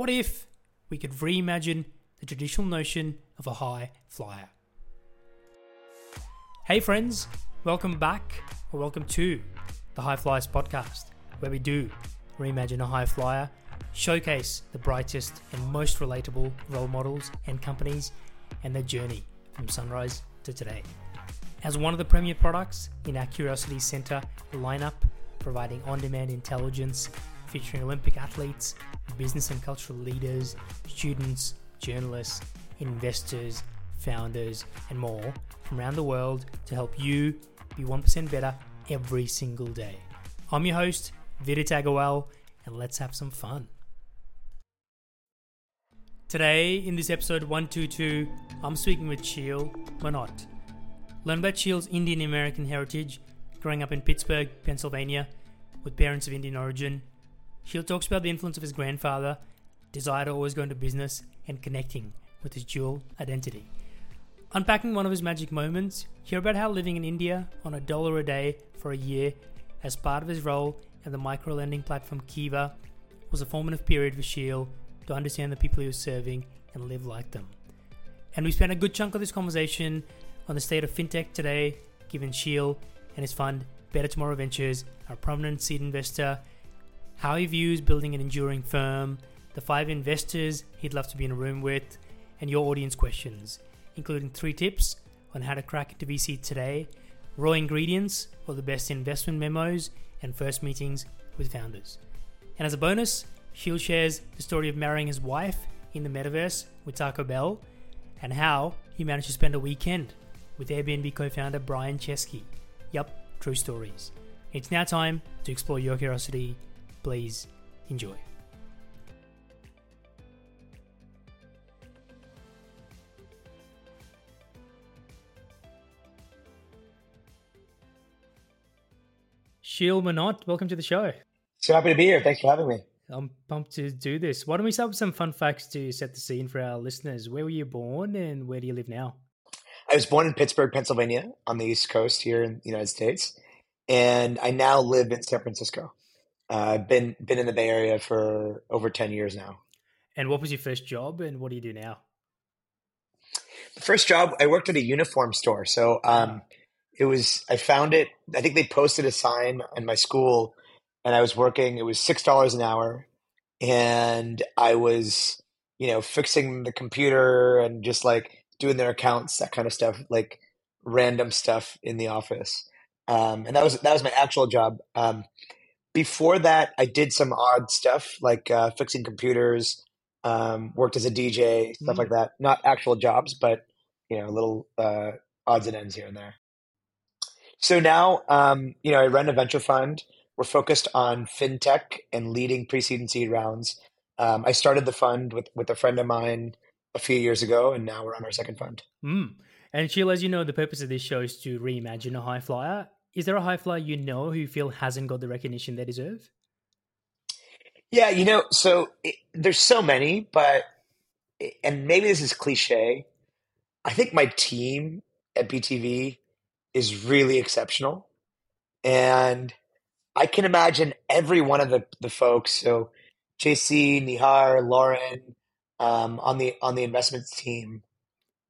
What if we could reimagine the traditional notion of a high flyer? Hey, friends, welcome back or welcome to the High Flyers podcast, where we do reimagine a high flyer, showcase the brightest and most relatable role models and companies, and their journey from sunrise to today. As one of the premier products in our Curiosity Center lineup, providing on demand intelligence featuring Olympic athletes, business and cultural leaders, students, journalists, investors, founders, and more from around the world to help you be 1% better every single day. I'm your host, Vidit Agarwal, and let's have some fun. Today, in this episode 122, I'm speaking with Sheel Mohnot. Learn about Sheel's Indian American heritage, growing up in Pittsburgh, Pennsylvania, with parents of Indian origin. Sheel talks about the influence of his grandfather, desire to always go into business, and connecting with his dual identity. Unpacking one of his magic moments, hear about how living in India on a dollar a day for a year as part of his role at the micro lending platform Kiva was a formative period for Sheel to understand the people he was serving and live like them. And we spent a good chunk of this conversation on the state of fintech today, given Sheel and his fund, Better Tomorrow Ventures, a prominent seed investor, how he views building an enduring firm, the five investors he'd love to be in a room with, and your audience questions, including three tips on how to crack into VC today, raw ingredients for the best investment memos, and first meetings with founders. And as a bonus, Sheel shares the story of marrying his wife in the metaverse with Taco Bell and how he managed to spend a weekend with Airbnb co founder Brian Chesky. Yup, true stories. It's now time to explore your curiosity. Please enjoy. Sheel Mohnot, welcome to the show. So happy to be here. Thanks for having me. I'm pumped to do this. Why don't we start with some fun facts to set the scene for our listeners? Where were you born and where do you live now? I was born in Pittsburgh, Pennsylvania, on the East Coast here in the United States, and I now live in San Francisco. Uh, I've been been in the Bay Area for over ten years now. And what was your first job, and what do you do now? The first job, I worked at a uniform store. So um, it was I found it. I think they posted a sign in my school, and I was working. It was six dollars an hour, and I was you know fixing the computer and just like doing their accounts, that kind of stuff, like random stuff in the office. Um, and that was that was my actual job. Um, before that, I did some odd stuff like uh, fixing computers, um, worked as a DJ, stuff mm. like that. Not actual jobs, but you know, little uh, odds and ends here and there. So now, um, you know, I run a venture fund. We're focused on fintech and leading pre-seed and seed rounds. Um, I started the fund with with a friend of mine a few years ago, and now we're on our second fund. Mm. And Sheila, as you know, the purpose of this show is to reimagine a high flyer. Is there a high flyer you know who you feel hasn't got the recognition they deserve? Yeah, you know, so it, there's so many, but and maybe this is cliche. I think my team at BTV is really exceptional, and I can imagine every one of the the folks. So JC, Nihar, Lauren, um, on the on the investments team,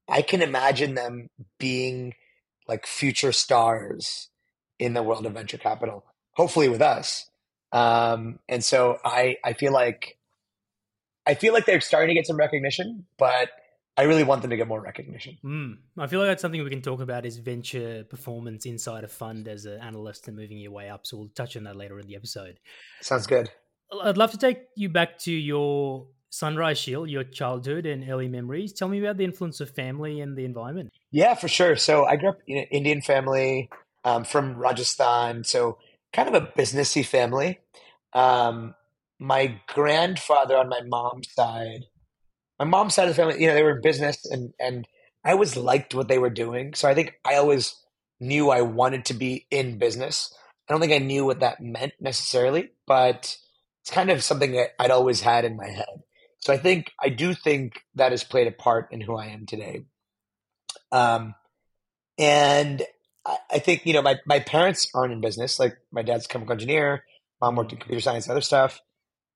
I can imagine them being like future stars in the world of venture capital. Hopefully, with us. Um, and so I I feel like I feel like they're starting to get some recognition, but I really want them to get more recognition. Mm. I feel like that's something we can talk about is venture performance inside a fund as an analyst and moving your way up. So we'll touch on that later in the episode. Sounds good. I'd love to take you back to your Sunrise Sheel, your childhood and early memories. Tell me about the influence of family and the environment. Yeah, for sure. So I grew up in an Indian family um, from Rajasthan, so kind of a businessy family. Um, my grandfather on my mom's side, my mom's side of the family, you know, they were in business, and and I always liked what they were doing. So I think I always knew I wanted to be in business. I don't think I knew what that meant necessarily, but it's kind of something that I'd always had in my head. So I think I do think that has played a part in who I am today. Um, and I, I think you know my my parents aren't in business. Like my dad's a chemical engineer, mom worked in computer science, other stuff.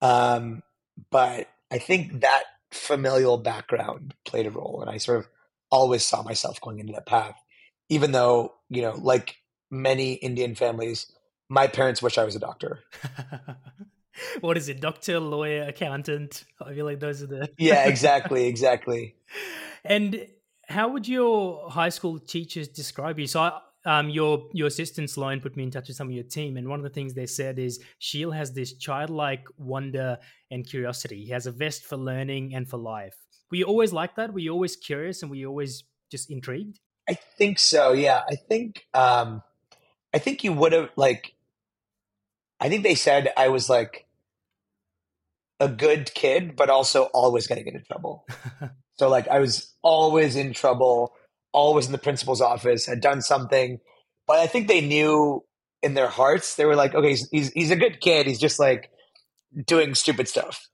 Um, but I think that familial background played a role, and I sort of always saw myself going into that path, even though you know, like many Indian families, my parents wish I was a doctor. what is it? Doctor, lawyer, accountant. I feel like those are the yeah, exactly, exactly. And how would your high school teachers describe you? So, I, um, your your assistant Sloan put me in touch with some of your team, and one of the things they said is Sheel has this childlike wonder and curiosity. He has a vest for learning and for life. Were you always like that? Were you always curious and were you always just intrigued? I think so. Yeah, I think um, I think you would have like. I think they said I was like a good kid, but also always going to get in trouble. so like I was always in trouble, always in the principal's office, had done something, but I think they knew in their hearts they were like, okay, he's he's, he's a good kid. He's just like doing stupid stuff.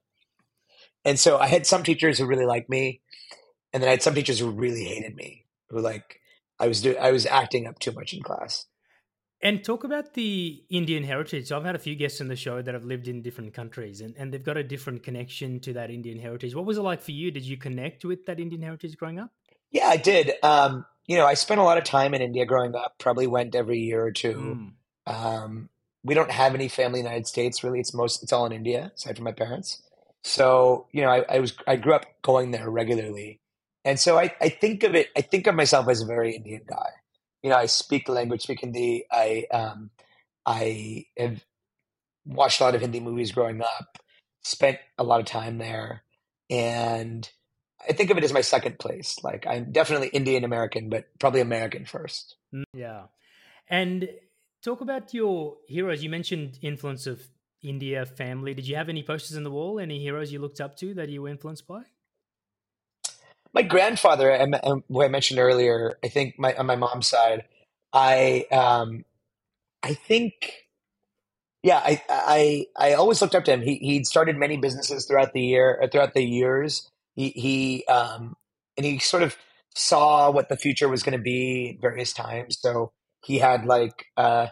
And so I had some teachers who really liked me, and then I had some teachers who really hated me, who like I was doing I was acting up too much in class. And talk about the Indian heritage. So I've had a few guests on the show that have lived in different countries and, and they've got a different connection to that Indian heritage. What was it like for you? Did you connect with that Indian heritage growing up? Yeah, I did. Um, you know, I spent a lot of time in India growing up, probably went every year or two. Mm. Um, we don't have any family in the United States, really. It's most, it's all in India, aside from my parents. So, you know, I, I was, I grew up going there regularly. And so I, I think of it, I think of myself as a very Indian guy you know, I speak the language, speak Hindi. I um, I have watched a lot of Hindi movies growing up, spent a lot of time there, and I think of it as my second place. Like I'm definitely Indian American, but probably American first. Mm, yeah, and talk about your heroes. You mentioned influence of India family. Did you have any posters in the wall? Any heroes you looked up to that you were influenced by? my grandfather, who I mentioned earlier, I think my on my mom's side, I um, I think, yeah, I I I always looked up to him. He he'd started many businesses throughout the year, uh, throughout the years. He he um, and he sort of saw what the future was going to be various times. So he had like uh,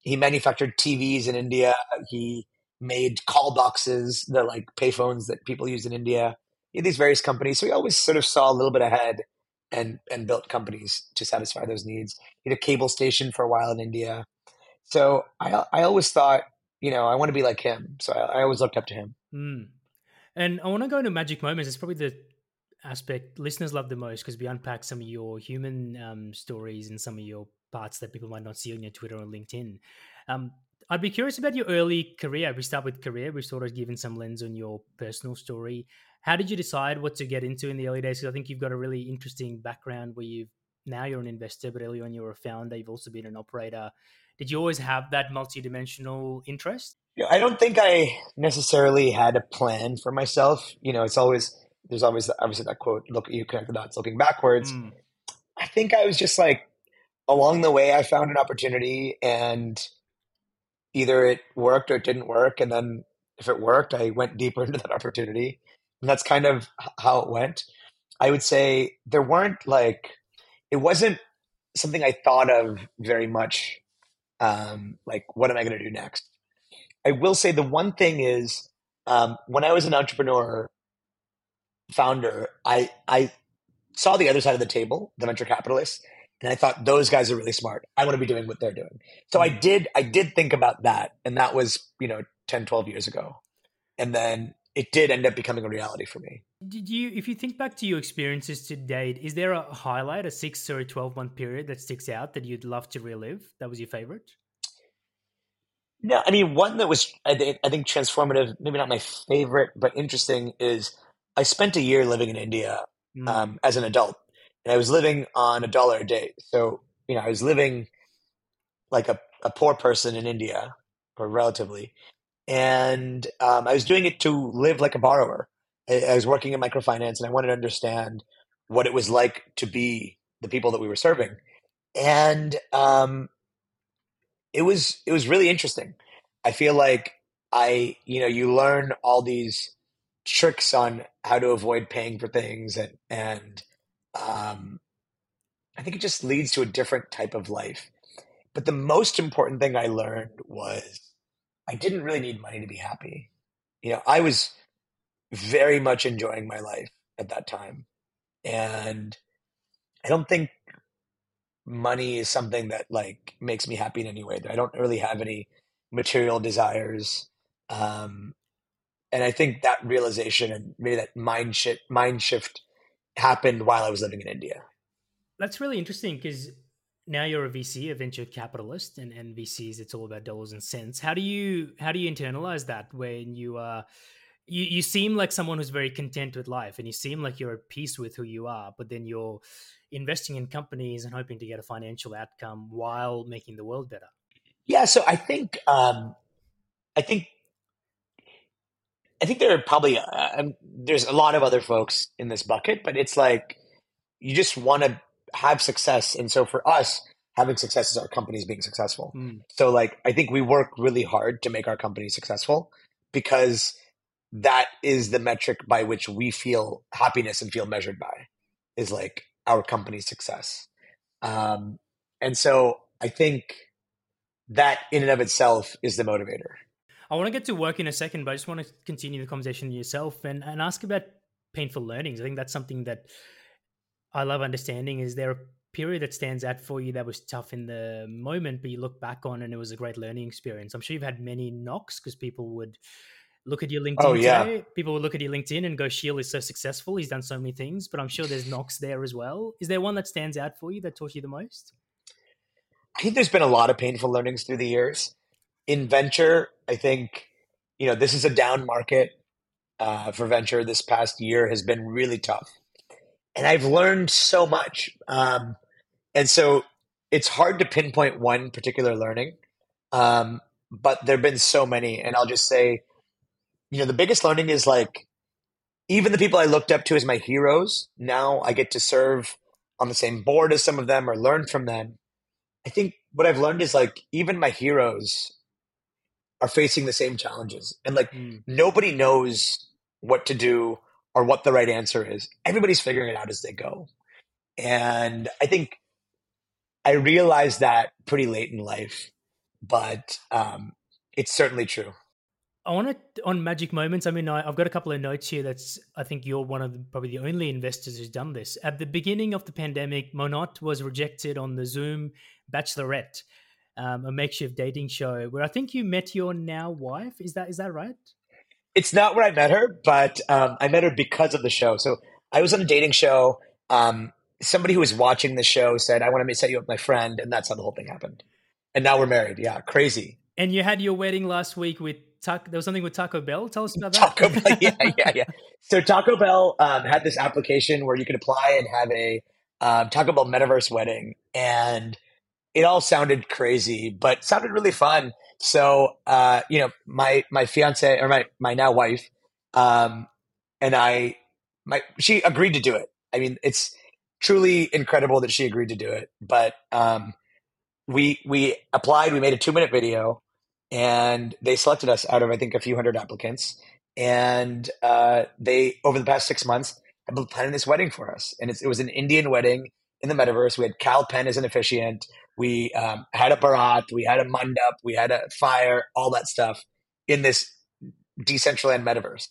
he manufactured TVs in India. He made call boxes, the like payphones that people use in India these various companies. So he always sort of saw a little bit ahead and and built companies to satisfy those needs. He had a cable station for a while in India. So I I always thought, you know, I want to be like him. So I, I always looked up to him. Mm. And I want to go into magic moments. It's probably the aspect listeners love the most because we unpack some of your human um, stories and some of your parts that people might not see on your Twitter or LinkedIn. Um, I'd be curious about your early career. We start with career. We've sort of given some lens on your personal story. How did you decide what to get into in the early days? Because I think you've got a really interesting background where you've now you're an investor, but early on you were a founder. You've also been an operator. Did you always have that multidimensional interest? Yeah, I don't think I necessarily had a plan for myself. You know, it's always there's always obviously that quote: "Look, you connect the dots looking backwards." Mm. I think I was just like along the way, I found an opportunity, and either it worked or it didn't work, and then if it worked, I went deeper into that opportunity. And that's kind of how it went. I would say there weren't like, it wasn't something I thought of very much. Um, like, what am I going to do next? I will say the one thing is, um, when I was an entrepreneur founder, I I saw the other side of the table, the venture capitalists, and I thought those guys are really smart. I want to be doing what they're doing. So I mm. did I did think about that, and that was you know 10, 12 years ago. And then it did end up becoming a reality for me. Did you, if you think back to your experiences to date, is there a highlight, a six or a 12 month period that sticks out that you'd love to relive? That was your favorite? No, I mean, one that was, I think, I think transformative, maybe not my favorite, but interesting is I spent a year living in India mm. um, as an adult. And I was living on a dollar a day. So, you know, I was living like a, a poor person in India, or relatively and um, I was doing it to live like a borrower. I, I was working in microfinance, and I wanted to understand what it was like to be the people that we were serving, and um, it was it was really interesting. I feel like I, you know, you learn all these tricks on how to avoid paying for things, and and um, I think it just leads to a different type of life. But the most important thing I learned was I didn't really need money to be happy. You know, I was very much enjoying my life at that time. And I don't think money is something that like makes me happy in any way. I don't really have any material desires. Um, and I think that realization and maybe that mind shift, mind shift happened while I was living in India. That's really interesting because now you're a VC, a venture capitalist, and, and VCs, it's all about dollars and cents. How do you how do you internalize that when you are you, you seem like someone who's very content with life and you seem like you're at peace with who you are, but then you're investing in companies and hoping to get a financial outcome while making the world better. Yeah, so I think um, I think I think there are probably uh, um, there's a lot of other folks in this bucket, but it's like you just want to have success, and so for us, having success is our companies being successful. Mm. So like I think we work really hard to make our company successful because that is the metric by which we feel happiness and feel measured by is like our company's success. Um, and so I think that in and of itself is the motivator. I want to get to work in a second, but I just want to continue the conversation yourself and, and ask about painful learnings. I think that's something that I love understanding. Is there a period that stands out for you that was tough in the moment, but you look back on and it was a great learning experience? I'm sure you've had many knocks because people would look at your LinkedIn oh, yeah. today. People will look at your LinkedIn and go, Sheel is so successful. He's done so many things, but I'm sure there's knocks there as well. Is there one that stands out for you that taught you the most? I think there's been a lot of painful learnings through the years in venture, I think, you know, this is a down market uh, for venture. This past year has been really tough. And I've learned so much. Um, and so it's hard to pinpoint one particular learning. Um, but there have been so many. And I'll just say, you know, the biggest learning is like, even the people I looked up to as my heroes, now I get to serve on the same board as some of them or learn from them. I think what I've learned is like, even my heroes are facing the same challenges and like mm. nobody knows what to do or what the right answer is everybody's figuring it out as they go and i think i realized that pretty late in life but um, it's certainly true I want to on magic moments. I mean, I, have got a couple of notes here. That's I think you're one of the, probably the only investors who's done this. At the beginning of the pandemic, Mohnot was rejected on the Zoom Bachelorette, um, a makeshift dating show where I think you met your now wife. Is that is that right? It's not where I met her, but um, I met her because of the show. So I was on a dating show. Um, somebody who was watching the show said, "I want to set you up with my friend," and that's how the whole thing happened. And now we're married. Yeah, crazy. And you had your wedding last week with There was something with Taco Bell. Tell us about that. Taco Bell. Yeah, yeah, yeah. So Taco Bell um, had this application where you could apply and have a um, Taco Bell metaverse wedding, and it all sounded crazy, but sounded really fun. So, uh, you know, my, my fiance or my, my now wife, um, and I, my, she agreed to do it. I mean, it's truly incredible that she agreed to do it, but, um, we, we applied, we made a two minute video and they selected us out of, I think, a few hundred applicants. And, uh, they, over the past six months, have been planning this wedding for us. And it was an Indian wedding in the metaverse. We had Kal Penn as an officiant. We um, had a barat, we had a mandap, we had a fire, all that stuff in this decentralized metaverse.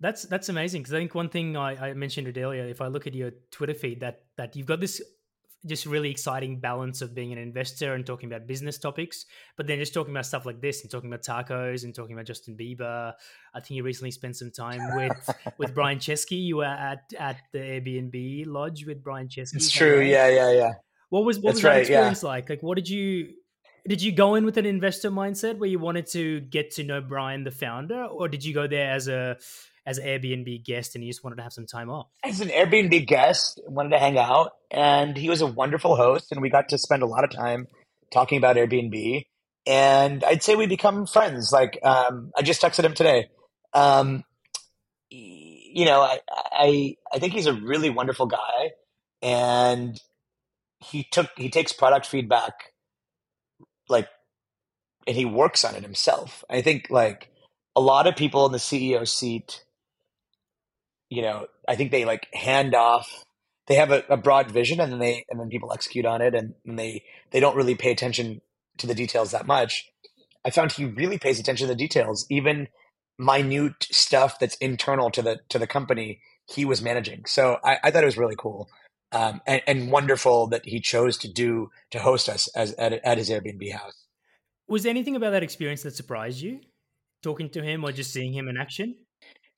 That's that's amazing because I think one thing I, I, mentioned it earlier. If I look at your Twitter feed, that that you've got this just really exciting balance of being an investor and talking about business topics, but then just talking about stuff like this and talking about tacos and talking about Justin Bieber. I think you recently spent some time with with Brian Chesky. You were at at the Airbnb lodge with Brian Chesky. It's true. Right? Yeah, yeah, yeah. What was what was that experience yeah. like? Like, what did you did you go in with an investor mindset where you wanted to get to know Brian, the founder, or did you go there as a as an Airbnb guest and he just wanted to have some time off? As an Airbnb guest, wanted to hang out, and he was a wonderful host, and we got to spend a lot of time talking about Airbnb. And I'd say we become friends. Like um, I just texted him today. Um, you know, I, I I think he's a really wonderful guy, and he took he takes product feedback like and he works on it himself. I think like a lot of people in the CEO seat, you know, I think they like hand off. They have a, a broad vision, and then they and then people execute on it, and, and they they don't really pay attention to the details that much. I found he really pays attention to the details, even minute stuff that's internal to the to the company he was managing. So I, I thought it was really cool um, and, and, wonderful that he chose to do to host us as at, at his Airbnb house. Was there anything about that experience that surprised you, talking to him or just seeing him in action?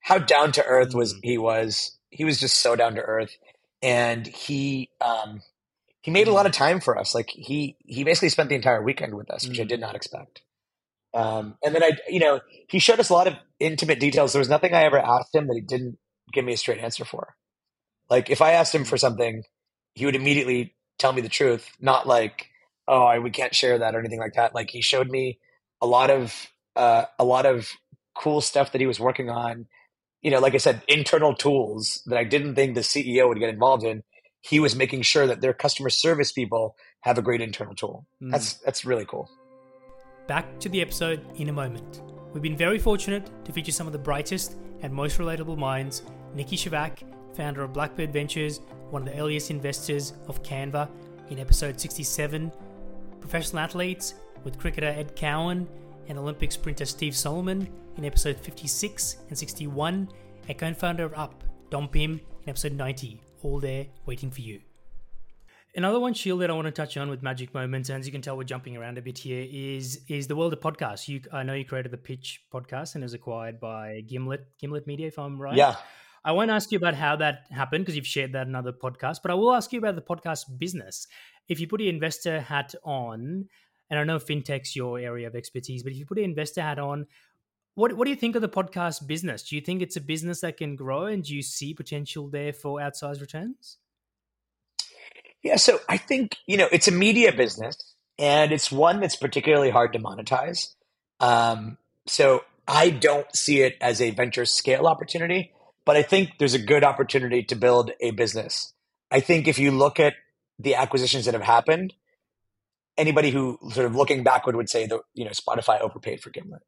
How down to earth was mm. he was. He was just so down to earth, and he um, he made a lot of time for us. Like he he basically spent the entire weekend with us, which mm. I did not expect. Um, and then I, you know, he showed us a lot of intimate details. There was nothing I ever asked him that he didn't give me a straight answer for. Like if I asked him for something, he would immediately tell me the truth, not like, oh, I, we can't share that or anything like that. Like he showed me a lot of uh, a lot of cool stuff that he was working on. You know, like I said, internal tools that I didn't think the CEO would get involved in. He was making sure that their customer service people have a great internal tool. Mm. That's that's really cool. Back to the episode in a moment. We've been very fortunate to feature some of the brightest and most relatable minds Niki Scevak, founder of Blackbird Ventures, one of the earliest investors of Canva, in episode 67, professional athletes with cricketer Ed Cowan and Olympic sprinter Steve Solomon in episode 56 and 61, and co founder of Up, Dom Pym, in episode 90, all there waiting for you. Another one, Sheel, that I want to touch on with Magic Moments, and as you can tell, we're jumping around a bit here, is is the world of podcasts. You, I know you created the Pitch podcast and is acquired by Gimlet Gimlet Media, if I'm right. Yeah. I won't ask you about how that happened because you've shared that in other podcasts, but I will ask you about the podcast business. If you put your investor hat on, and I know fintech's your area of expertise, but if you put your investor hat on, what what do you think of the podcast business? Do you think it's a business that can grow, and do you see potential there for outsized returns? Yeah, so I think, you know, it's a media business and it's one that's particularly hard to monetize. Um, so I don't see it as a venture scale opportunity, but I think there's a good opportunity to build a business. I think if you look at the acquisitions that have happened, anybody who sort of looking backward would say that, you know, Spotify overpaid for Gimlet.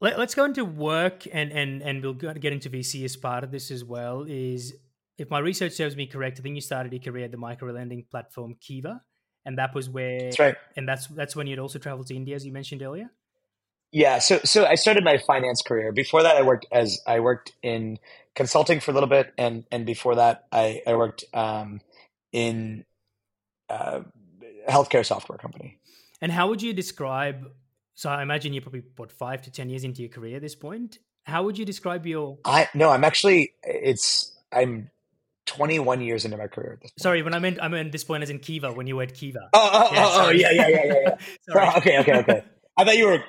Let, us go into work and, and, and we'll get into VC as part of this as well is if my research serves me correct, I think you started your career at the micro lending platform Kiva, and that was where. That's right. And that's that's when you'd also traveled to India, as you mentioned earlier. Yeah, so so I started my finance career. Before that, I worked as I worked in consulting for a little bit, and and before that, I I worked um, in uh, healthcare software company. And how would you describe? So I imagine you're probably what five to ten years into your career at this point. How would you describe your? I no, I'm actually it's I'm 21 years into my career at this point. Sorry, when I meant I meant this point as in Kiva when you were at Kiva. Oh, oh, yeah, oh, oh yeah, yeah, yeah, yeah. yeah. okay, okay, okay. I thought you were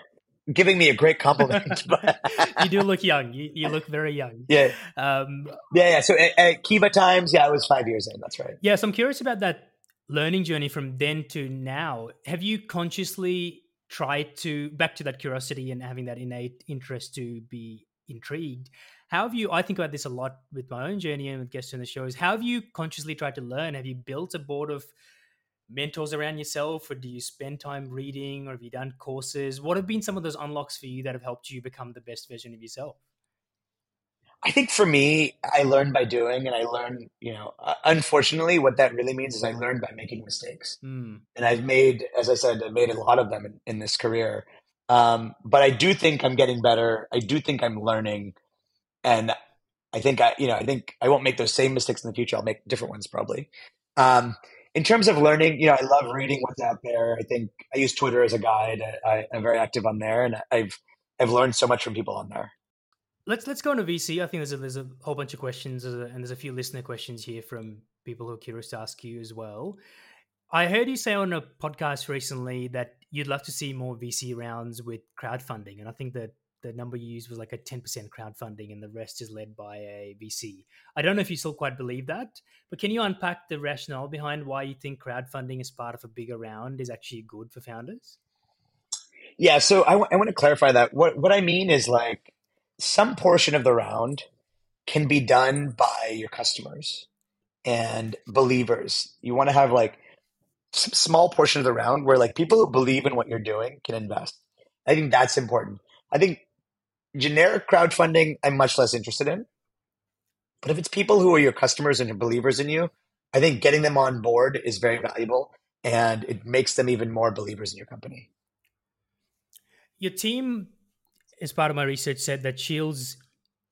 giving me a great compliment. you do look young. You, you look very young. Yeah. Um, yeah, yeah. So at, at, Kiva Times, yeah, I was five years in. That's right. Yeah, so I'm curious about that learning journey from then to now. Have you consciously tried to back to that curiosity and having that innate interest to be intrigued? How have you? I think about this a lot with my own journey and with guests on the show. Is how have you consciously tried to learn? Have you built a board of mentors around yourself, or do you spend time reading, or have you done courses? What have been some of those unlocks for you that have helped you become the best version of yourself? I think for me, I learned by doing, and I learned, you know, uh, unfortunately, what that really means is I learned by making mistakes. Mm. And I've made, as I said, I've made a lot of them in, in this career. Um, but I do think I'm getting better. I do think I'm learning and I think I, you know, I think I won't make those same mistakes in the future. I'll make different ones probably. Um, in terms of learning, you know, I love reading what's out there. I think I use Twitter as a guide. I, am very active on there, and I've I've learned so much from people on there. Let's let's go into VC. I think there's a, there's a whole bunch of questions, uh, and there's a few listener questions here from people who are curious to ask you as well. I heard you say on a podcast recently that you'd love to see more VC rounds with crowdfunding, and I think that the number you used was like a 10% crowdfunding and the rest is led by a VC. I don't know if you still quite believe that, but can you unpack the rationale behind why you think crowdfunding as part of a bigger round is actually good for founders? Yeah, so I, w- I want to clarify that. What, what I mean is like some portion of the round can be done by your customers and believers. You want to have like some small portion of the round where like people who believe in what you're doing can invest. I think that's important. I think generic crowdfunding, I'm much less interested in. But if it's people who are your customers and are believers in you, I think getting them on board is very valuable and it makes them even more believers in your company. Your team as part of my research, said that Shields,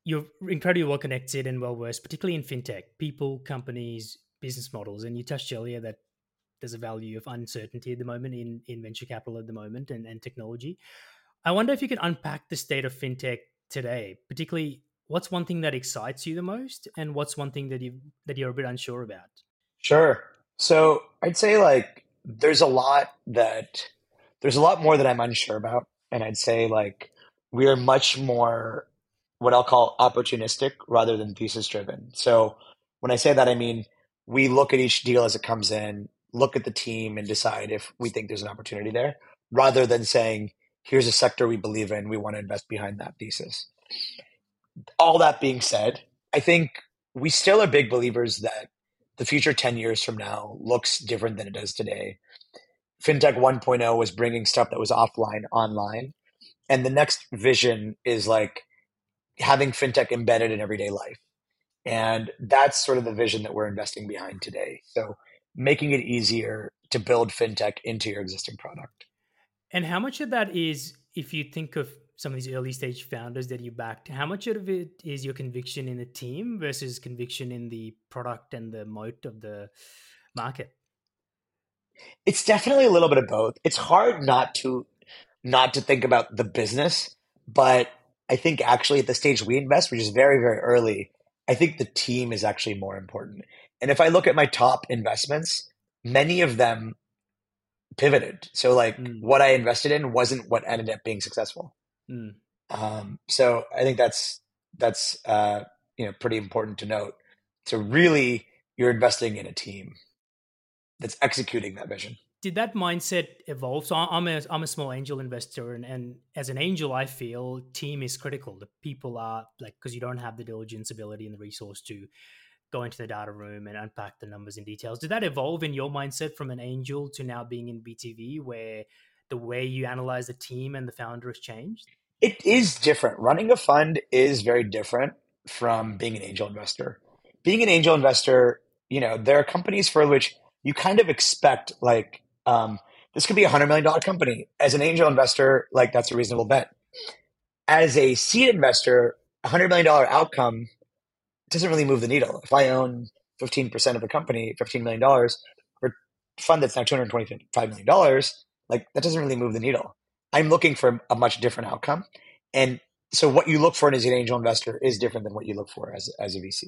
you're incredibly well connected and well versed, particularly in fintech, people, companies, business models. And you touched earlier that there's a value of uncertainty at the moment in, in venture capital at the moment and, and technology. I wonder if you can unpack the state of fintech today, particularly what's one thing that excites you the most and what's one thing that you that you're a bit unsure about? Sure. So I'd say like there's a lot that there's a lot more that I'm unsure about. And I'd say like we are much more what I'll call opportunistic rather than thesis driven. So when I say that, I mean we look at each deal as it comes in, look at the team and decide if we think there's an opportunity there rather than saying, here's a sector we believe in, we want to invest behind that thesis. All that being said, I think we still are big believers that the future 10 years from now looks different than it does today. FinTech 1.0 was bringing stuff that was offline online. And the next vision is like having FinTech embedded in everyday life. And that's sort of the vision that we're investing behind today. So making it easier to build FinTech into your existing product. And how much of that is, if you think of some of these early stage founders that you backed, how much of it is your conviction in the team versus conviction in the product and the moat of the market? It's definitely a little bit of both. It's hard not to not to think about the business, but I think actually at the stage we invest, which is very, very early, I think the team is actually more important. And if I look at my top investments, many of them pivoted. So like mm. what I invested in wasn't what ended up being successful. Mm. Um, so I think that's that's uh, you know pretty important to note. So really, you're investing in a team that's executing that vision. Did that mindset evolve? So I'm a I'm a small angel investor, and, and as an angel, I feel team is critical. The people are like because you don't have the diligence ability and the resource to go into the data room and unpack the numbers and details. Did that evolve in your mindset from an angel to now being in BTV, where the way you analyze the team and the founder has changed? It is different. Running a fund is very different from being an angel investor. Being an angel investor, you know, there are companies for which you kind of expect like um, this could be a hundred million dollar company. As an angel investor, like that's a reasonable bet. As a seed investor, a hundred million dollar outcome doesn't really move the needle. If I own 15% of a company, $15 million, for a fund that's now $225 million, like that doesn't really move the needle. I'm looking for a much different outcome. And so what you look for as an angel investor is different than what you look for as, as a VC.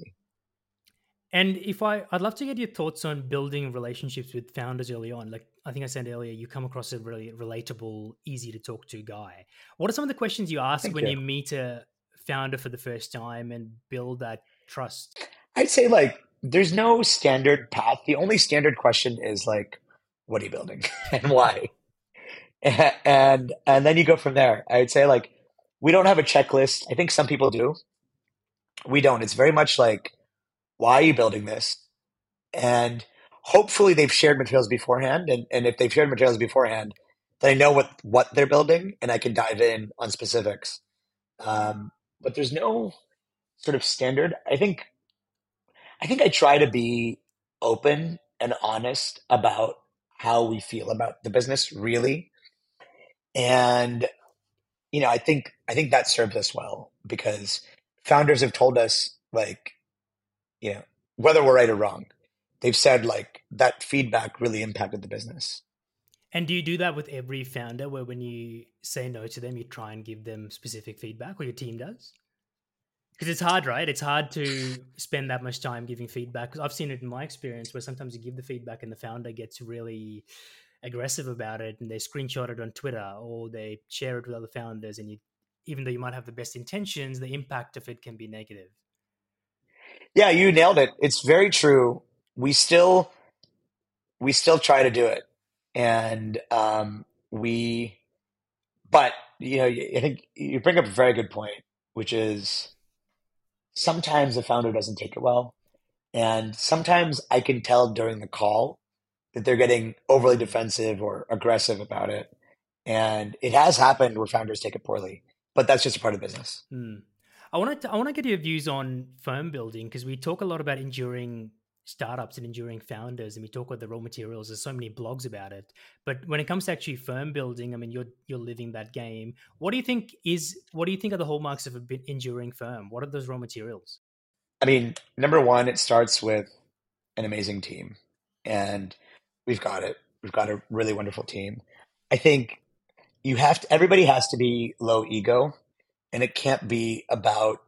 And if I, I'd love to get your thoughts on building relationships with founders early on. Like I think I said earlier, you come across a really relatable, easy to talk to guy. What are some of the questions you ask Thank when you. you meet a founder for the first time and build that trust? I'd say like there's no standard path. The only standard question is like, what are you building and why? and and then you go from there. I would say like we don't have a checklist. I think some people do. We don't. It's very much like, why are you building this? And hopefully they've shared materials beforehand. And, and if they've shared materials beforehand, then I know what, what they're building and I can dive in on specifics. Um, but there's no sort of standard. I think I think I try to be open and honest about how we feel about the business really. And you know, I think I think that serves us well because founders have told us like you know, whether we're right or wrong, they've said like that feedback really impacted the business. And do you do that with every founder where when you say no to them, you try and give them specific feedback or your team does? because it's hard, right? It's hard to spend that much time giving feedback. Because I've seen it in my experience where sometimes you give the feedback and the founder gets really aggressive about it, and they screenshot it on Twitter or they share it with other founders, and you, even though you might have the best intentions, the impact of it can be negative. Yeah, you nailed it. It's very true. We still we still try to do it, and um, we, but you know, I think you bring up a very good point, which is sometimes the founder doesn't take it well. And sometimes I can tell during the call that they're getting overly defensive or aggressive about it. And it has happened where founders take it poorly, but that's just a part of business. Hmm. I want to I want to get your views on firm building because we talk a lot about enduring startups and enduring founders and we talk about the raw materials there's so many blogs about it. But when it comes to actually firm building i mean you're you're living that game. What do you think is what do you think are the hallmarks of a bit enduring firm? What are those raw materials? I mean number one it starts with an amazing team and we've got it. We've got a really wonderful team. I think you have to everybody has to be low ego and it can't be about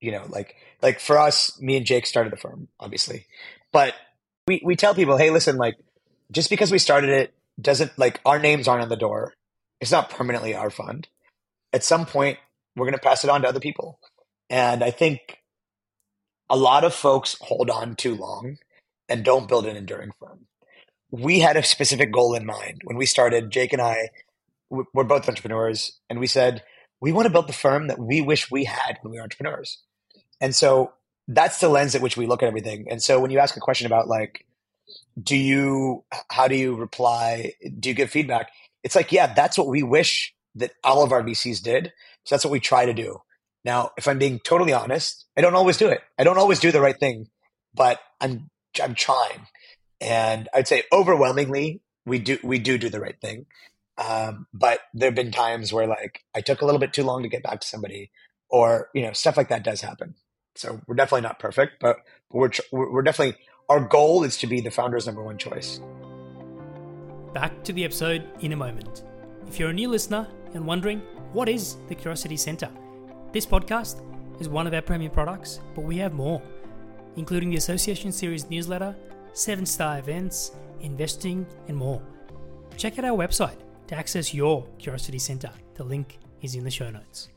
you know like like for us me and jake started the firm obviously. But we we tell people hey listen like just because we started it doesn't like our names aren't on the door. It's not permanently our fund. At some point we're going to pass it on to other people. And i think a lot of folks hold on too long and don't build an enduring firm. We had a specific goal in mind when we started. Jake and i we're both entrepreneurs and we said we want to build the firm that we wish we had when we were entrepreneurs and so that's the lens at which we look at everything. And so when you ask a question about like, do you, how do you reply? Do you give feedback? It's like, yeah, that's what we wish that all of our VCs did. So that's what we try to do. Now, if I'm being totally honest, I don't always do it. I don't always do the right thing, but I'm, I'm trying. And I'd say overwhelmingly, we do, we do do the right thing. Um, but there've been times where like I took a little bit too long to get back to somebody or, you know, stuff like that does happen. So we're definitely not perfect, but we're we're definitely our goal is to be the founder's number one choice. Back to the episode in a moment. If you're a new listener and wondering what is the Curiosity Center, this podcast is one of our premium products, but we have more, including the Association Series newsletter, seven star events, investing, and more. Check out our website to access your Curiosity Center. The link is in the show notes.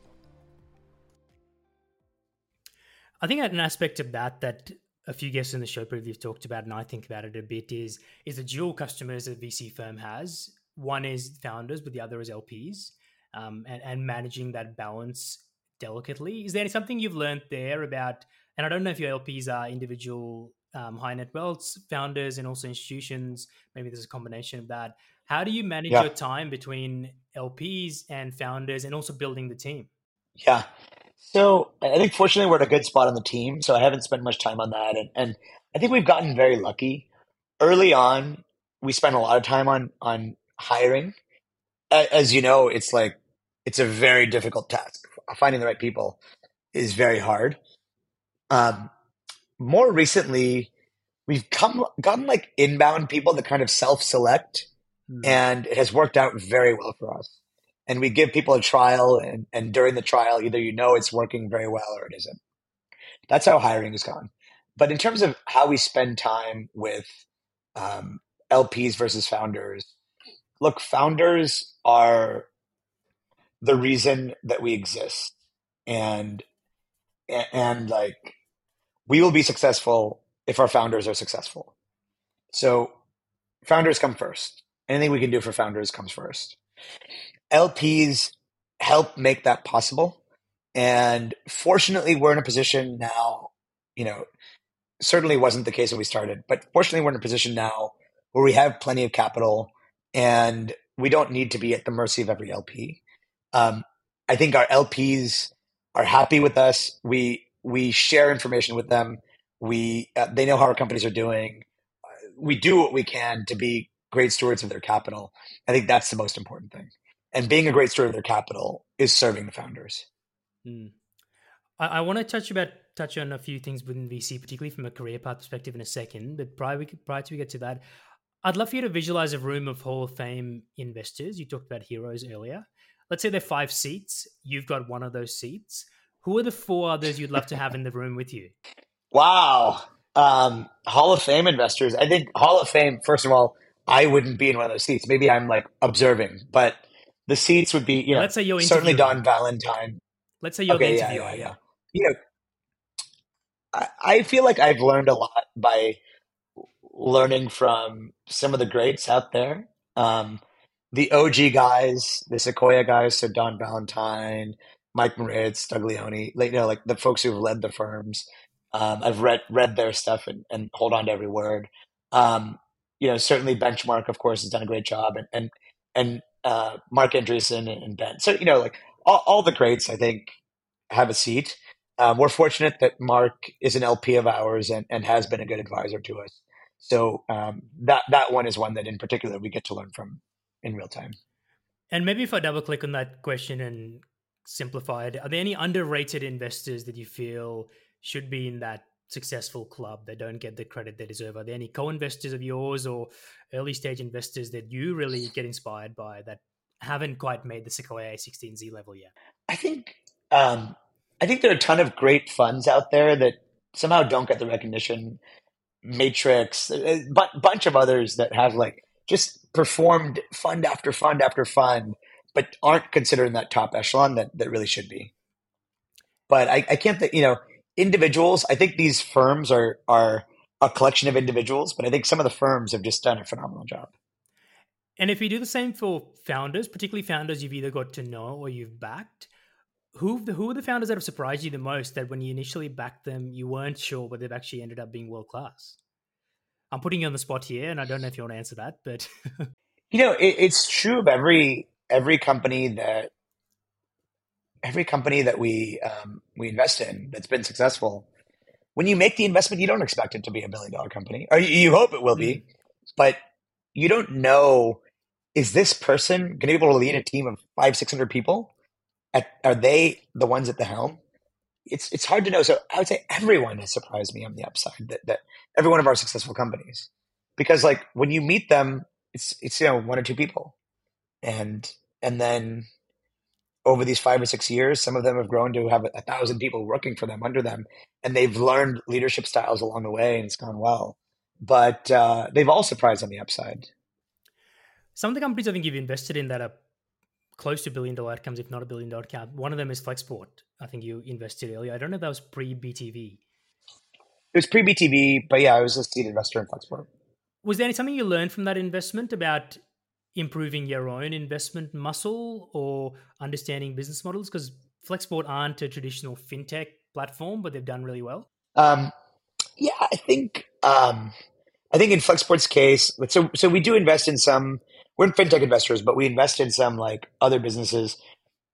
I think an aspect of that that a few guests in the show previously talked about, and I think about it a bit, is is the dual customers a VC firm has. One is founders, but the other is LPs, um, and, and managing that balance delicately. Is there something you've learned there about? And I don't know if your LPs are individual um, high net wealth founders and also institutions. Maybe there's a combination of that. How do you manage yeah. your time between LPs and founders, and also building the team? Yeah, so I think fortunately we're at a good spot on the team. So I haven't spent much time on that, and and I think we've gotten very lucky. Early on, we spent a lot of time on on hiring. As you know, it's like it's a very difficult task. Finding the right people is very hard. Um, more recently, we've come gotten like inbound people that kind of self select, mm-hmm. and it has worked out very well for us. And we give people a trial and, and during the trial either you know it's working very well or it isn't. That's how hiring has gone. But in terms of how we spend time with um, lps versus founders look founders are the reason that we exist. And and like we will be successful if our founders are successful. So founders come first anything we can do for founders comes first LPs help make that possible. And fortunately, we're in a position now, you know, certainly wasn't the case when we started, but fortunately, we're in a position now where we have plenty of capital and we don't need to be at the mercy of every LP. Um, I think our LPs are happy with us. We we share information with them. We uh, they know how our companies are doing. We do what we can to be great stewards of their capital. I think that's the most important thing and being a great steward of their capital is serving the founders. Mm. I, I, want to touch about touch on a few things within VC, particularly from a career path perspective, in a second. But prior, prior to we get to that, I'd love for you to visualize a room of Hall of Fame investors. You talked about heroes earlier. Let's say there are five seats. You've got one of those seats. Who are the four others you'd love to have in the room with you? Wow. Um, Hall of Fame investors. I think Hall of Fame, first of all, I wouldn't be in one of those seats. Maybe I'm like observing, but the seats would be, you know, let's say you're certainly Don Valentine. Let's say you're okay, the interviewer. Yeah, yeah, yeah. You know, I, I feel like I've learned a lot by learning from some of the greats out there. Um, the OG guys, the Sequoia guys, so Don Valentine, Mike Moritz, Doug Leone, like, you know, like the folks who've led the firms. Um, I've read read their stuff and, and hold on to every word. Um, you know, certainly Benchmark, of course, has done a great job, and and and uh, Marc Andreessen and Ben. So you know, like all, all, the greats, I think have a seat. Um, we're fortunate that Mark is an LP of ours and, and has been a good advisor to us. So um, that that one is one that in particular we get to learn from in real time. And maybe if I double click on that question and simplify it, are there any underrated investors that you feel should be in that successful club They don't get the credit they deserve? Are there any co-investors of yours or early stage investors that you really get inspired by that haven't quite made the Sequoia A16Z level yet? I think um, I think there are a ton of great funds out there that somehow don't get the recognition. Matrix, a bunch of others that have like just performed fund after fund after fund, but aren't considered in that top echelon that, that really should be. But I, I can't think, you know, individuals, I think these firms are, are a collection of individuals, but I think some of the firms have just done a phenomenal job. And if you do the same for founders, particularly founders you've either got to know or you've backed, who who are the founders that have surprised you the most that when you initially backed them, you weren't sure but they've actually ended up being world class? I'm putting you on the spot here, and I don't know if you want to answer that, but you know, it, it's true of every every company that every company that we um, we invest in that's been successful. When you make the investment, you don't expect it to be a billion dollar company, or you, you hope it will be, mm. but you don't know is this person going to be able to lead a team of five six hundred people? At, are they the ones at the helm? It's it's hard to know. So I would say everyone has surprised me on the upside. That that every one of our successful companies, because like when you meet them, it's it's you know one or two people, and and then over these five or six years, some of them have grown to have a, thousand people working for them under them, and they've learned leadership styles along the way, and it's gone well. But uh, they've all surprised on the upside. Some of the companies I think you've invested in that are close to billion dollar outcomes, if not a billion dollar cap. One of them is Flexport. I think you invested earlier. I don't know if that was pre BTV. It was pre BTV, but yeah, I was a seed investor in Flexport. Was there anything you learned from that investment about improving your own investment muscle or understanding business models? Because Flexport aren't a traditional fintech platform, but they've done really well. Um, yeah, I think um, I think in Flexport's case, so so we do invest in some we're fintech investors, but we invest in some like other businesses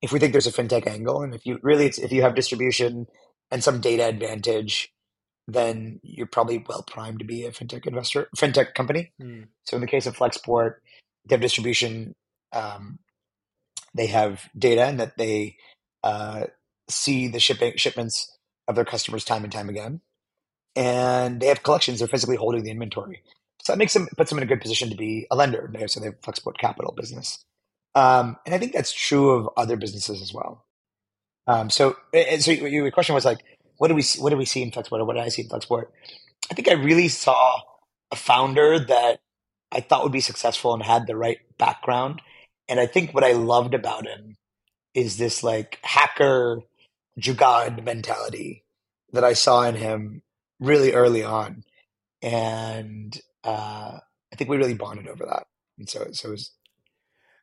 if we think there's a fintech angle, and if you really if you have distribution and some data advantage, then you're probably well primed to be a fintech investor, fintech company. Mm. So in the case of Flexport, they have distribution, um, they have data, and that they uh, see the shipping shipments of their customers time and time again, and they have collections. They're physically holding the inventory. So that makes them puts them in a good position to be a lender. So they have Flexport Capital business, um, and I think that's true of other businesses as well. Um, so, so your question was like, what do we what do we see in Flexport, or what did I see in Flexport? I think I really saw a founder that I thought would be successful and had the right background. And I think what I loved about him is this like hacker jugaad mentality that I saw in him really early on. And uh, I think we really bonded over that. And so, so it was,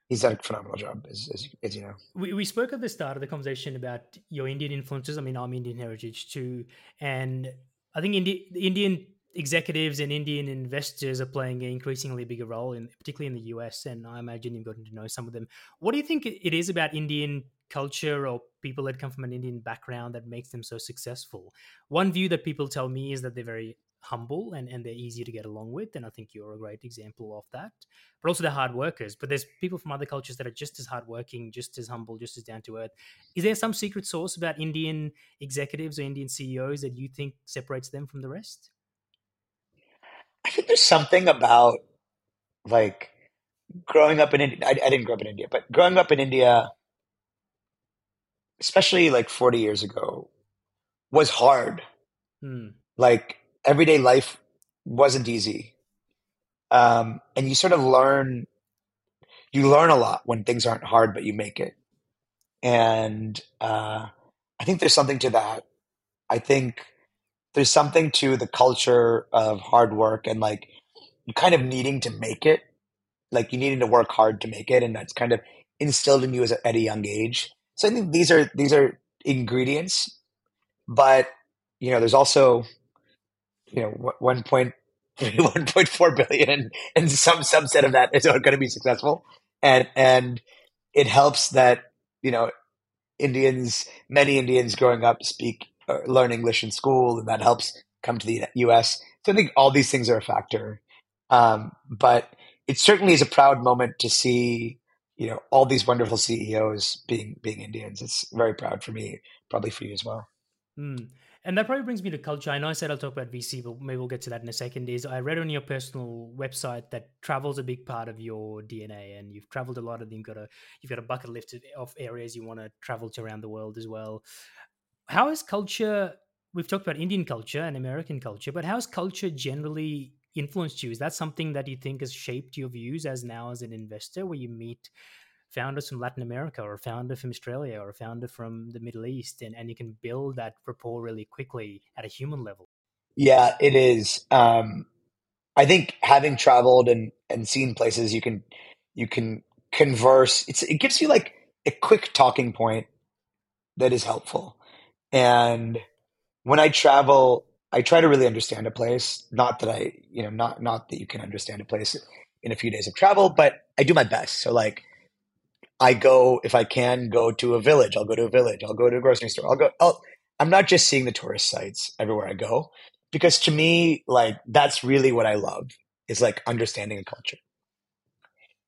he's done a phenomenal job, as, as, as, you know. We, we spoke at the start of the conversation about your Indian influences. I mean, I'm Indian heritage too. And I think Indi- Indian executives and Indian investors are playing an increasingly bigger role, in particularly in the US. And I imagine you've gotten to know some of them. What do you think it is about Indian culture or people that come from an Indian background that makes them so successful? One view that people tell me is that they're very humble and, and they're easy to get along with. And I think you're a great example of that. But also they're hard workers. But there's people from other cultures that are just as hardworking, just as humble, just as down to earth. Is there some secret sauce about Indian executives or Indian CEOs that you think separates them from the rest? Think there's something about like growing up in India. I, I didn't grow up in India, but growing up in India, especially like 40 years ago, was hard. Hmm. Like everyday life wasn't easy. Um, and you sort of learn, you learn a lot when things aren't hard, but you make it. And uh, I think there's something to that. I think there's something to the culture of hard work and like kind of needing to make it, like you needing to work hard to make it, and that's kind of instilled in you as a, at a young age. So I think these are these are ingredients, but you know, there's also you know, one point one point four billion, and, some subset of that is going to be successful, and and it helps that you know Indians, many Indians growing up speak learn English in school, and that helps come to the U.S. So I think all these things are a factor. Um, but it certainly is a proud moment to see you know all these wonderful CEOs being being Indians. It's very proud for me, probably for you as well. Mm. And that probably brings me to culture. I know I said I'll talk about VC, but maybe we'll get to that in a second. Is I read on your personal website that travel's a big part of your DNA, and you've traveled a lot, and you've got a you've got a bucket list of areas you want to travel to around the world as well. How is culture? We've talked about Indian culture and American culture, but how has culture generally influenced you? Is that something that you think has shaped your views as now as an investor, where you meet founders from Latin America or a founder from Australia or a founder from the Middle East, and, and you can build that rapport really quickly at a human level. Yeah, it is. Um, I think having traveled and, and seen places, you can you can converse. It's it gives you like a quick talking point that is helpful. And when I travel, I try to really understand a place. Not that I, you know, not not that you can understand a place in a few days of travel, but I do my best. So like I go if I can go to a village. I'll go to a village. I'll go to a grocery store. I'll go. I'll, I'm not just seeing the tourist sites everywhere I go, because to me, like that's really what I love is like understanding a culture.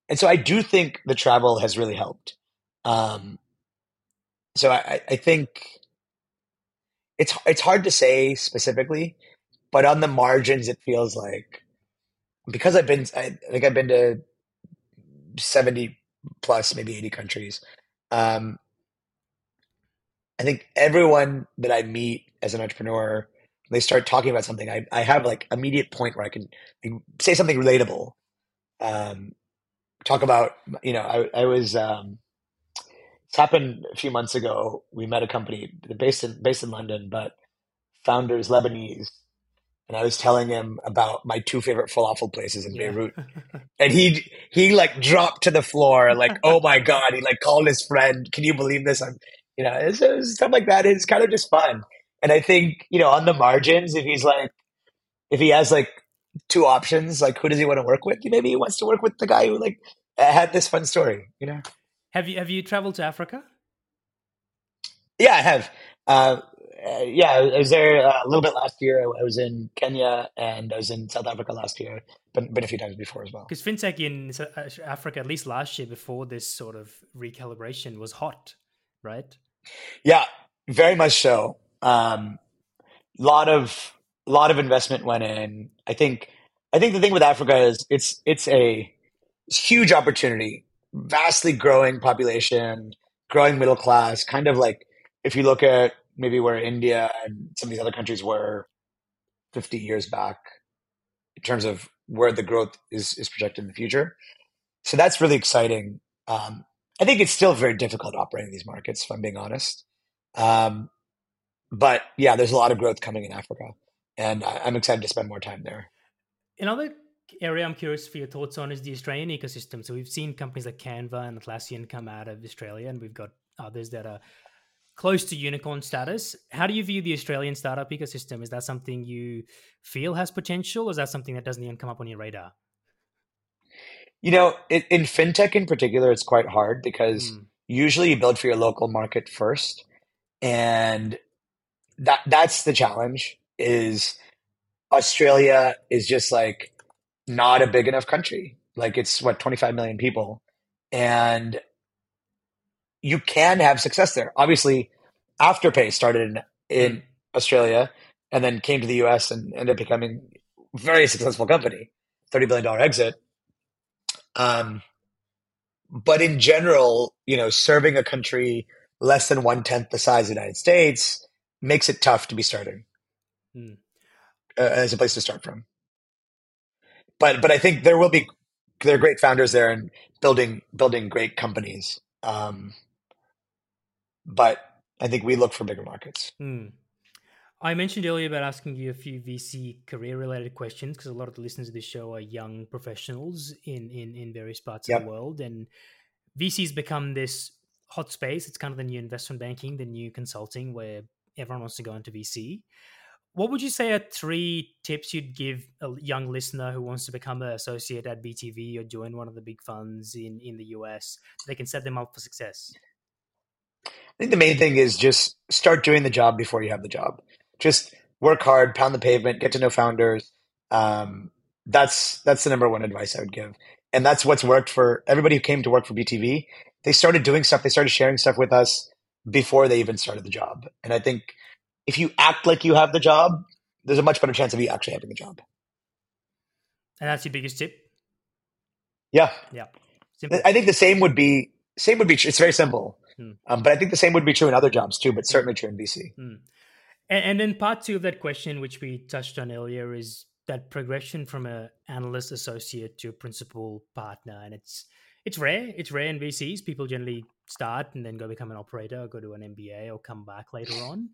And so I do think the travel has really helped. Um, so I, I think it's it's hard to say specifically, but on the margins, it feels like because I've been I think I've been to seventy plus maybe 80 countries. Um, I think everyone that I meet as an entrepreneur, they start talking about something, I, I have like immediate point where I can, say something relatable. Um, talk about, you know, I, I was, um, it's happened a few months ago. We met a company based in, based in London, but founders Lebanese and I was telling him about my two favorite falafel places in yeah. Beirut, and he he like dropped to the floor, like oh my god, he like called his friend. Can you believe this? I'm, you know, it's, it's stuff like that. It's kind of just fun, and I think you know on the margins, if he's like, if he has like two options, like who does he want to work with? Maybe he wants to work with the guy who like had this fun story. You know, have you have you traveled to Africa? Yeah, I have. Uh, uh, yeah, I was there uh, a little bit last year. I, I, was in Kenya and I was in South Africa last year. Been been a few times before as well. Because fintech in uh, Africa, at least last year, before this sort of recalibration, was hot, right? Yeah, very much so. Um, lot of lot of investment went in. I think I think the thing with Africa is it's it's a huge opportunity, vastly growing population, growing middle class. Kind of like if you look at maybe where India and some of these other countries were 50 years back in terms of where the growth is, is projected in the future. So that's really exciting. Um, I think it's still very difficult operating these markets, if I'm being honest. Um, but yeah, there's a lot of growth coming in Africa, and I, I'm excited to spend more time there. Another area I'm curious for your thoughts on is the Australian ecosystem. So we've seen companies like Canva and Atlassian come out of Australia, and we've got others that are close to unicorn status. How do you view the Australian startup ecosystem? Is that something you feel has potential, or is that something that doesn't even come up on your radar? You know, in, in fintech in particular, it's quite hard because mm. usually you build for your local market first, and that that's the challenge. Is Australia is just like not a big enough country. Like it's what 25 million people, and you can have success there. Obviously, Afterpay started in, in mm. Australia and then came to the US and ended up becoming a very successful company, $30 billion exit. Um, but in general, you know, serving a country less than one tenth the size of the United States makes it tough to be starting mm. uh, as a place to start from. But but I think there will be there are great founders there and building building great companies. Um, but I think we look for bigger markets. Mm. I mentioned earlier about asking you a few VC career related questions because a lot of the listeners of this show are young professionals in in, in various parts yep. of the world, and VC's become this hot space. It's kind of the new investment banking, the new consulting, where everyone wants to go into VC. What would you say are three tips you'd give a young listener who wants to become an associate at BTV or join one of the big funds in, in the US so they can set them up for success? I think the main thing is just start doing the job before you have the job. Just work hard, pound the pavement, get to know founders. Um, that's that's the number one advice I would give, and that's what's worked for everybody who came to work for BTV. They started doing stuff. They started sharing stuff with us before they even started the job. And I think if you act like you have the job, there's a much better chance of you actually having the job. And that's your biggest tip. Yeah, yeah. Simple. I think the same would be same would be. It's very simple, hmm. um, but I think the same would be true in other jobs too. But hmm. certainly true in VC. Hmm. And, and then part two of that question, which we touched on earlier, is that progression from a analyst associate to a principal partner, and it's it's rare. It's rare in VCs. People generally start and then go become an operator, or go to an MBA, or come back later on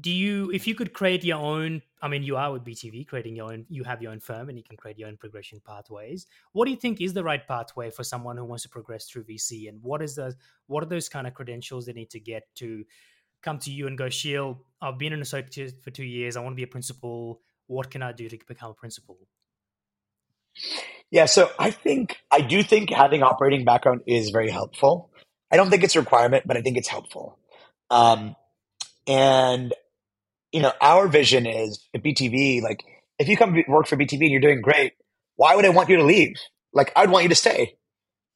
do you if you could create your own i mean you are with btv creating your own you have your own firm and you can create your own progression pathways. What do you think is the right pathway for someone who wants to progress through vc and what is the what are those kind of credentials they need to get to come to you and go Sheel i've been an associate for two years. I want to be a principal. What can i do to become a principal? Yeah so i think i do think having operating background is very helpful. I don't think it's a requirement but i think it's helpful. Um, and you know, our vision is at BTV, like, if you come work for BTV and you're doing great, why would I want you to leave? Like, I'd want you to stay.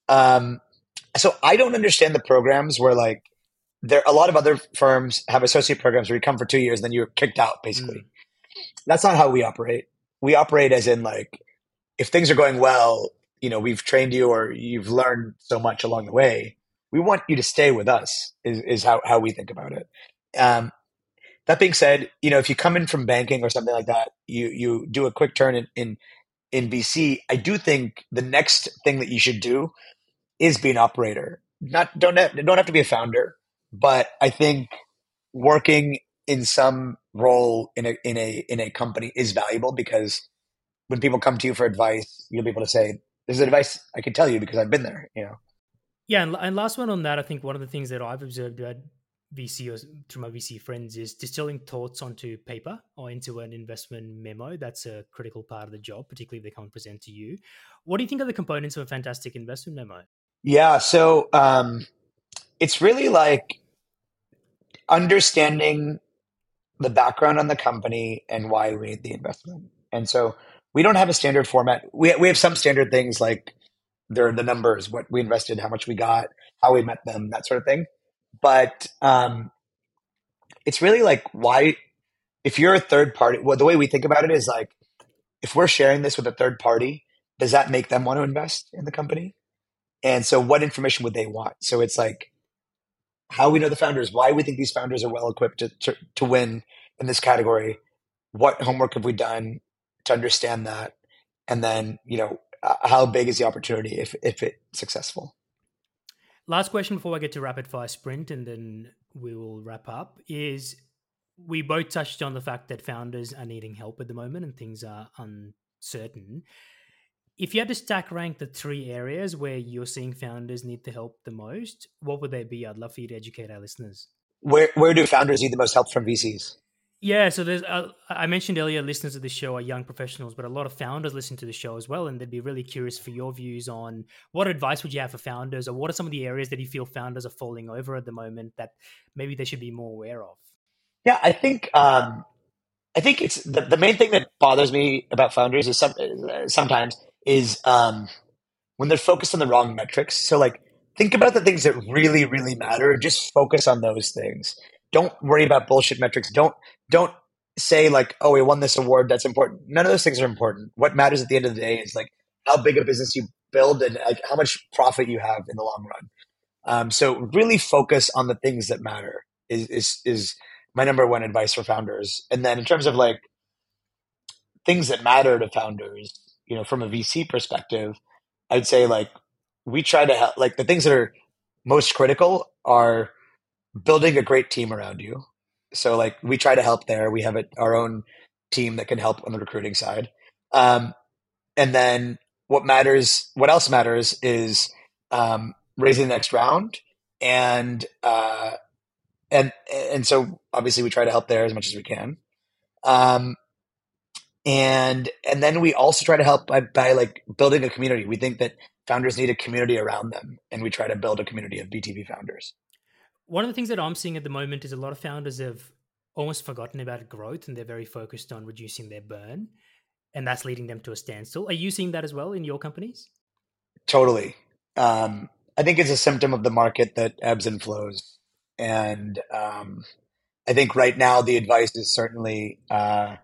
Um, so I don't understand the programs where like there a lot of other firms have associate programs where you come for two years, and then you're kicked out basically. Mm. That's not how we operate. We operate as in like, if things are going well, you know, we've trained you or you've learned so much along the way. We want you to stay with us is, is how, how we think about it. Um, that being said, you know, if you come in from banking or something like that, you you do a quick turn in in, in VC. I do think the next thing that you should do is be an operator. Not don't have, don't have to be a founder, but I think working in some role in a in a in a company is valuable because when people come to you for advice, you'll be able to say, "This is advice I can tell you because I've been there." You know. Yeah, and, and last one on that, I think one of the things that I've observed VC or through my VC friends is distilling thoughts onto paper or into an investment memo. That's a critical part of the job, particularly if they come and present to you. What do you think are the components of a fantastic investment memo? Yeah, so um, it's really like understanding the background on the company and why we made the investment. And so we don't have a standard format. We we have some standard things like there are the numbers, what we invested, how much we got, how we met them, that sort of thing but um, it's really like why if you're a third party well the way we think about it is like if we're sharing this with a third party does that make them want to invest in the company? And so what information would they want? So it's like how we know the founders why we think these founders are well equipped to, to, to win in this category what homework have we done to understand that and then you know how big is the opportunity if if it's successful Last question before I get to rapid fire sprint, and then we will wrap up. Is we both touched on the fact that founders are needing help at the moment and things are uncertain. If you had to stack rank the three areas where you're seeing founders need the help the most, what would they be? I'd love for you to educate our listeners. Where where do founders need the most help from VCs? Yeah, so there's. Uh, I mentioned earlier, listeners of the show are young professionals, but a lot of founders listen to the show as well, and they'd be really curious for your views on what advice would you have for founders, or what are some of the areas that you feel founders are falling over at the moment that maybe they should be more aware of. Yeah, I think um, I think it's the, the main thing that bothers me about founders is some, sometimes is um, when they're focused on the wrong metrics. So like think about the things that really really matter. Just focus on those things. Don't worry about bullshit metrics. Don't don't say like, oh, we won this award. That's important. None of those things are important. What matters at the end of the day is like how big a business you build and like how much profit you have in the long run. Um, so really focus on the things that matter is, is, is my number one advice for founders. And then in terms of like things that matter to founders, you know, from a VC perspective, I'd say like we try to help, like the things that are most critical are building a great team around you. So like we try to help there. We have a, our own team that can help on the recruiting side. Um, and then what matters, what else matters is um, raising the next round, and uh, and and so obviously we try to help there as much as we can. Um, and and then we also try to help by, by like building a community. We think that founders need a community around them, and we try to build a community of BTV founders. One of the things that I'm seeing at the moment is a lot of founders have almost forgotten about growth and they're very focused on reducing their burn. And that's leading them to a standstill. Are you seeing that as well in your companies? Totally. Um, I think it's a symptom of the market that ebbs and flows. And um, I think right now the advice is certainly uh,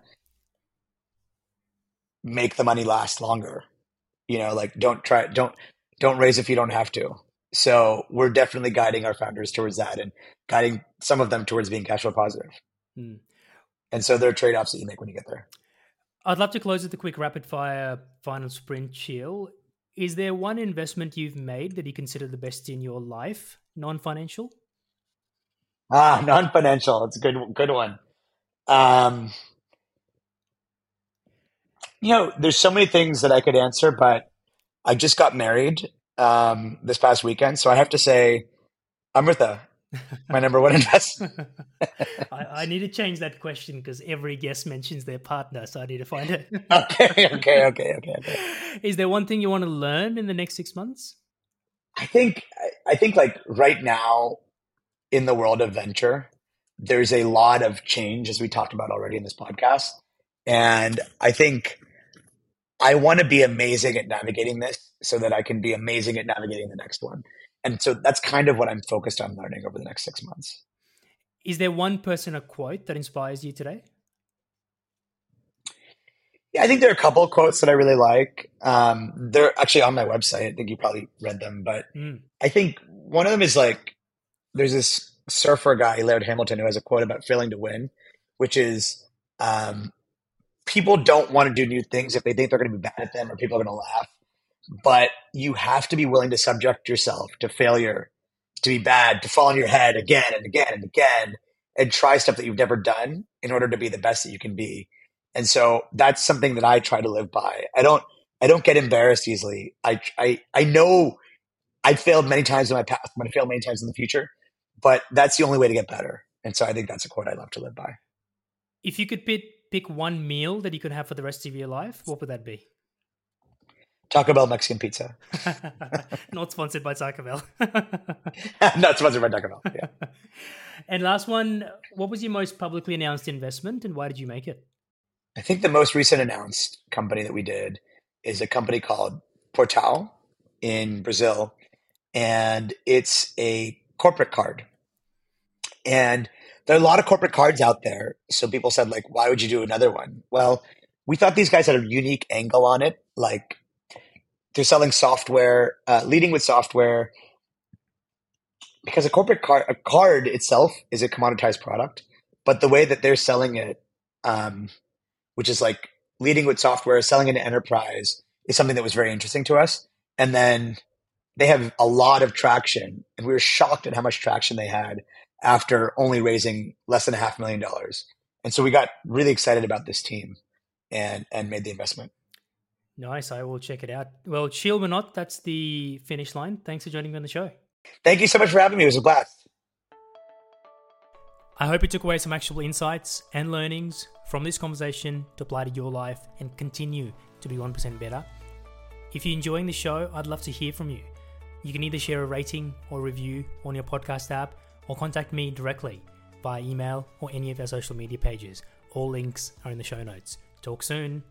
make the money last longer. You know, like don't try, don't don't raise if you don't have to. So we're definitely guiding our founders towards that and guiding some of them towards being cash flow positive. Hmm. And so there are trade offs that you make when you get there. I'd love to close with a quick rapid fire final sprint Sheel. Is there one investment you've made that you consider the best in your life, non financial? Ah, non financial. It's a good good one. Um, you know, there's so many things that I could answer, but I just got married um, this past weekend, so I have to say, Amrita, my number one investment. I, I, need to change that question because every guest mentions their partner, so I need to find it. okay, okay, okay, okay, okay. Is there one thing you want to learn in the next six months? I think I think like right now in the world of venture, there's a lot of change as we talked about already in this podcast, and I think I want to be amazing at navigating this so that I can be amazing at navigating the next one. And so that's kind of what I'm focused on learning over the next six months. Is there one person a quote that inspires you today? Yeah, I think there are a couple of quotes that I really like. Um, they're actually on my website. I think you probably read them, but mm. I think one of them is like there's this surfer guy, Laird Hamilton, who has a quote about failing to win, which is um, people don't want to do new things if they think they're going to be bad at them or people are going to laugh but you have to be willing to subject yourself to failure, to be bad, to fall on your head again and again and again, and try stuff that you've never done in order to be the best that you can be. And so that's something that I try to live by. I don't, I don't get embarrassed easily. I, I, I know I failed many times in my past. I'm going to fail many times in the future, but that's the only way to get better. And so I think that's a quote I love to live by. If you could pick, pick one meal that you could have for the rest of your life, what would that be? Taco Bell Mexican pizza. Not sponsored by Taco Bell. Not sponsored by Taco Bell. Yeah. and last one, what was your most publicly announced investment and why did you make it? I think the most recent announced company that we did is a company called Portal in Brazil. And it's a corporate card. And there are a lot of corporate cards out there. So people said, like, why would you do another one? Well, we thought these guys had a unique angle on it. Like they're selling software, uh, leading with software, because a corporate card, a card itself is a commoditized product, but the way that they're selling it, um, which is like leading with software, selling into enterprise, is something that was very interesting to us. And then they have a lot of traction, and we were shocked at how much traction they had after only raising less than a half million dollars. And so we got really excited about this team and and made the investment. Nice. I will check it out. Well, Sheel Mohnot, that's the finish line. Thanks for joining me on the show. Thank you so much for having me. It was a blast. I hope you took away some actual insights and learnings from this conversation to apply to your life and continue to be 1% better. If you're enjoying the show, I'd love to hear from you. You can either share a rating or review on your podcast app or contact me directly by email or any of our social media pages. All links are in the show notes. Talk soon.